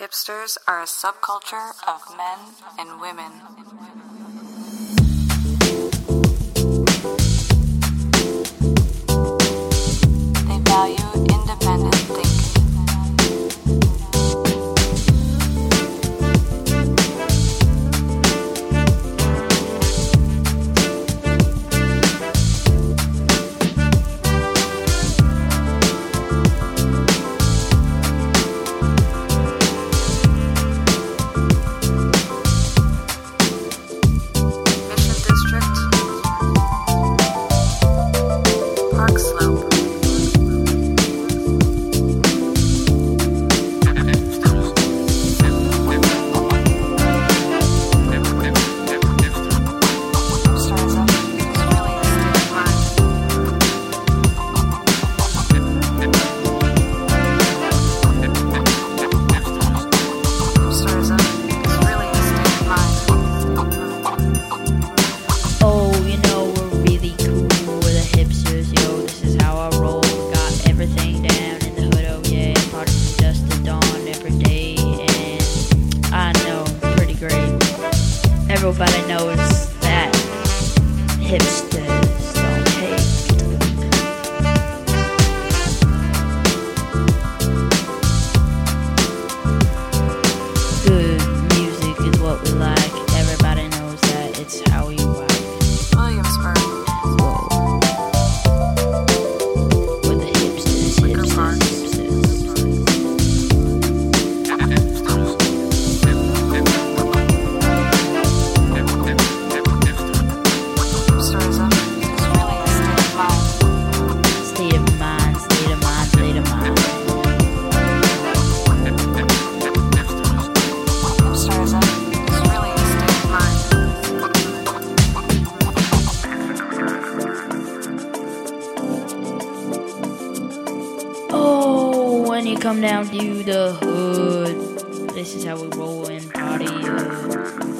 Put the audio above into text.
Hipsters are a subculture of men and women. everybody knows that hipster. come down to the hood. This is how we roll in party.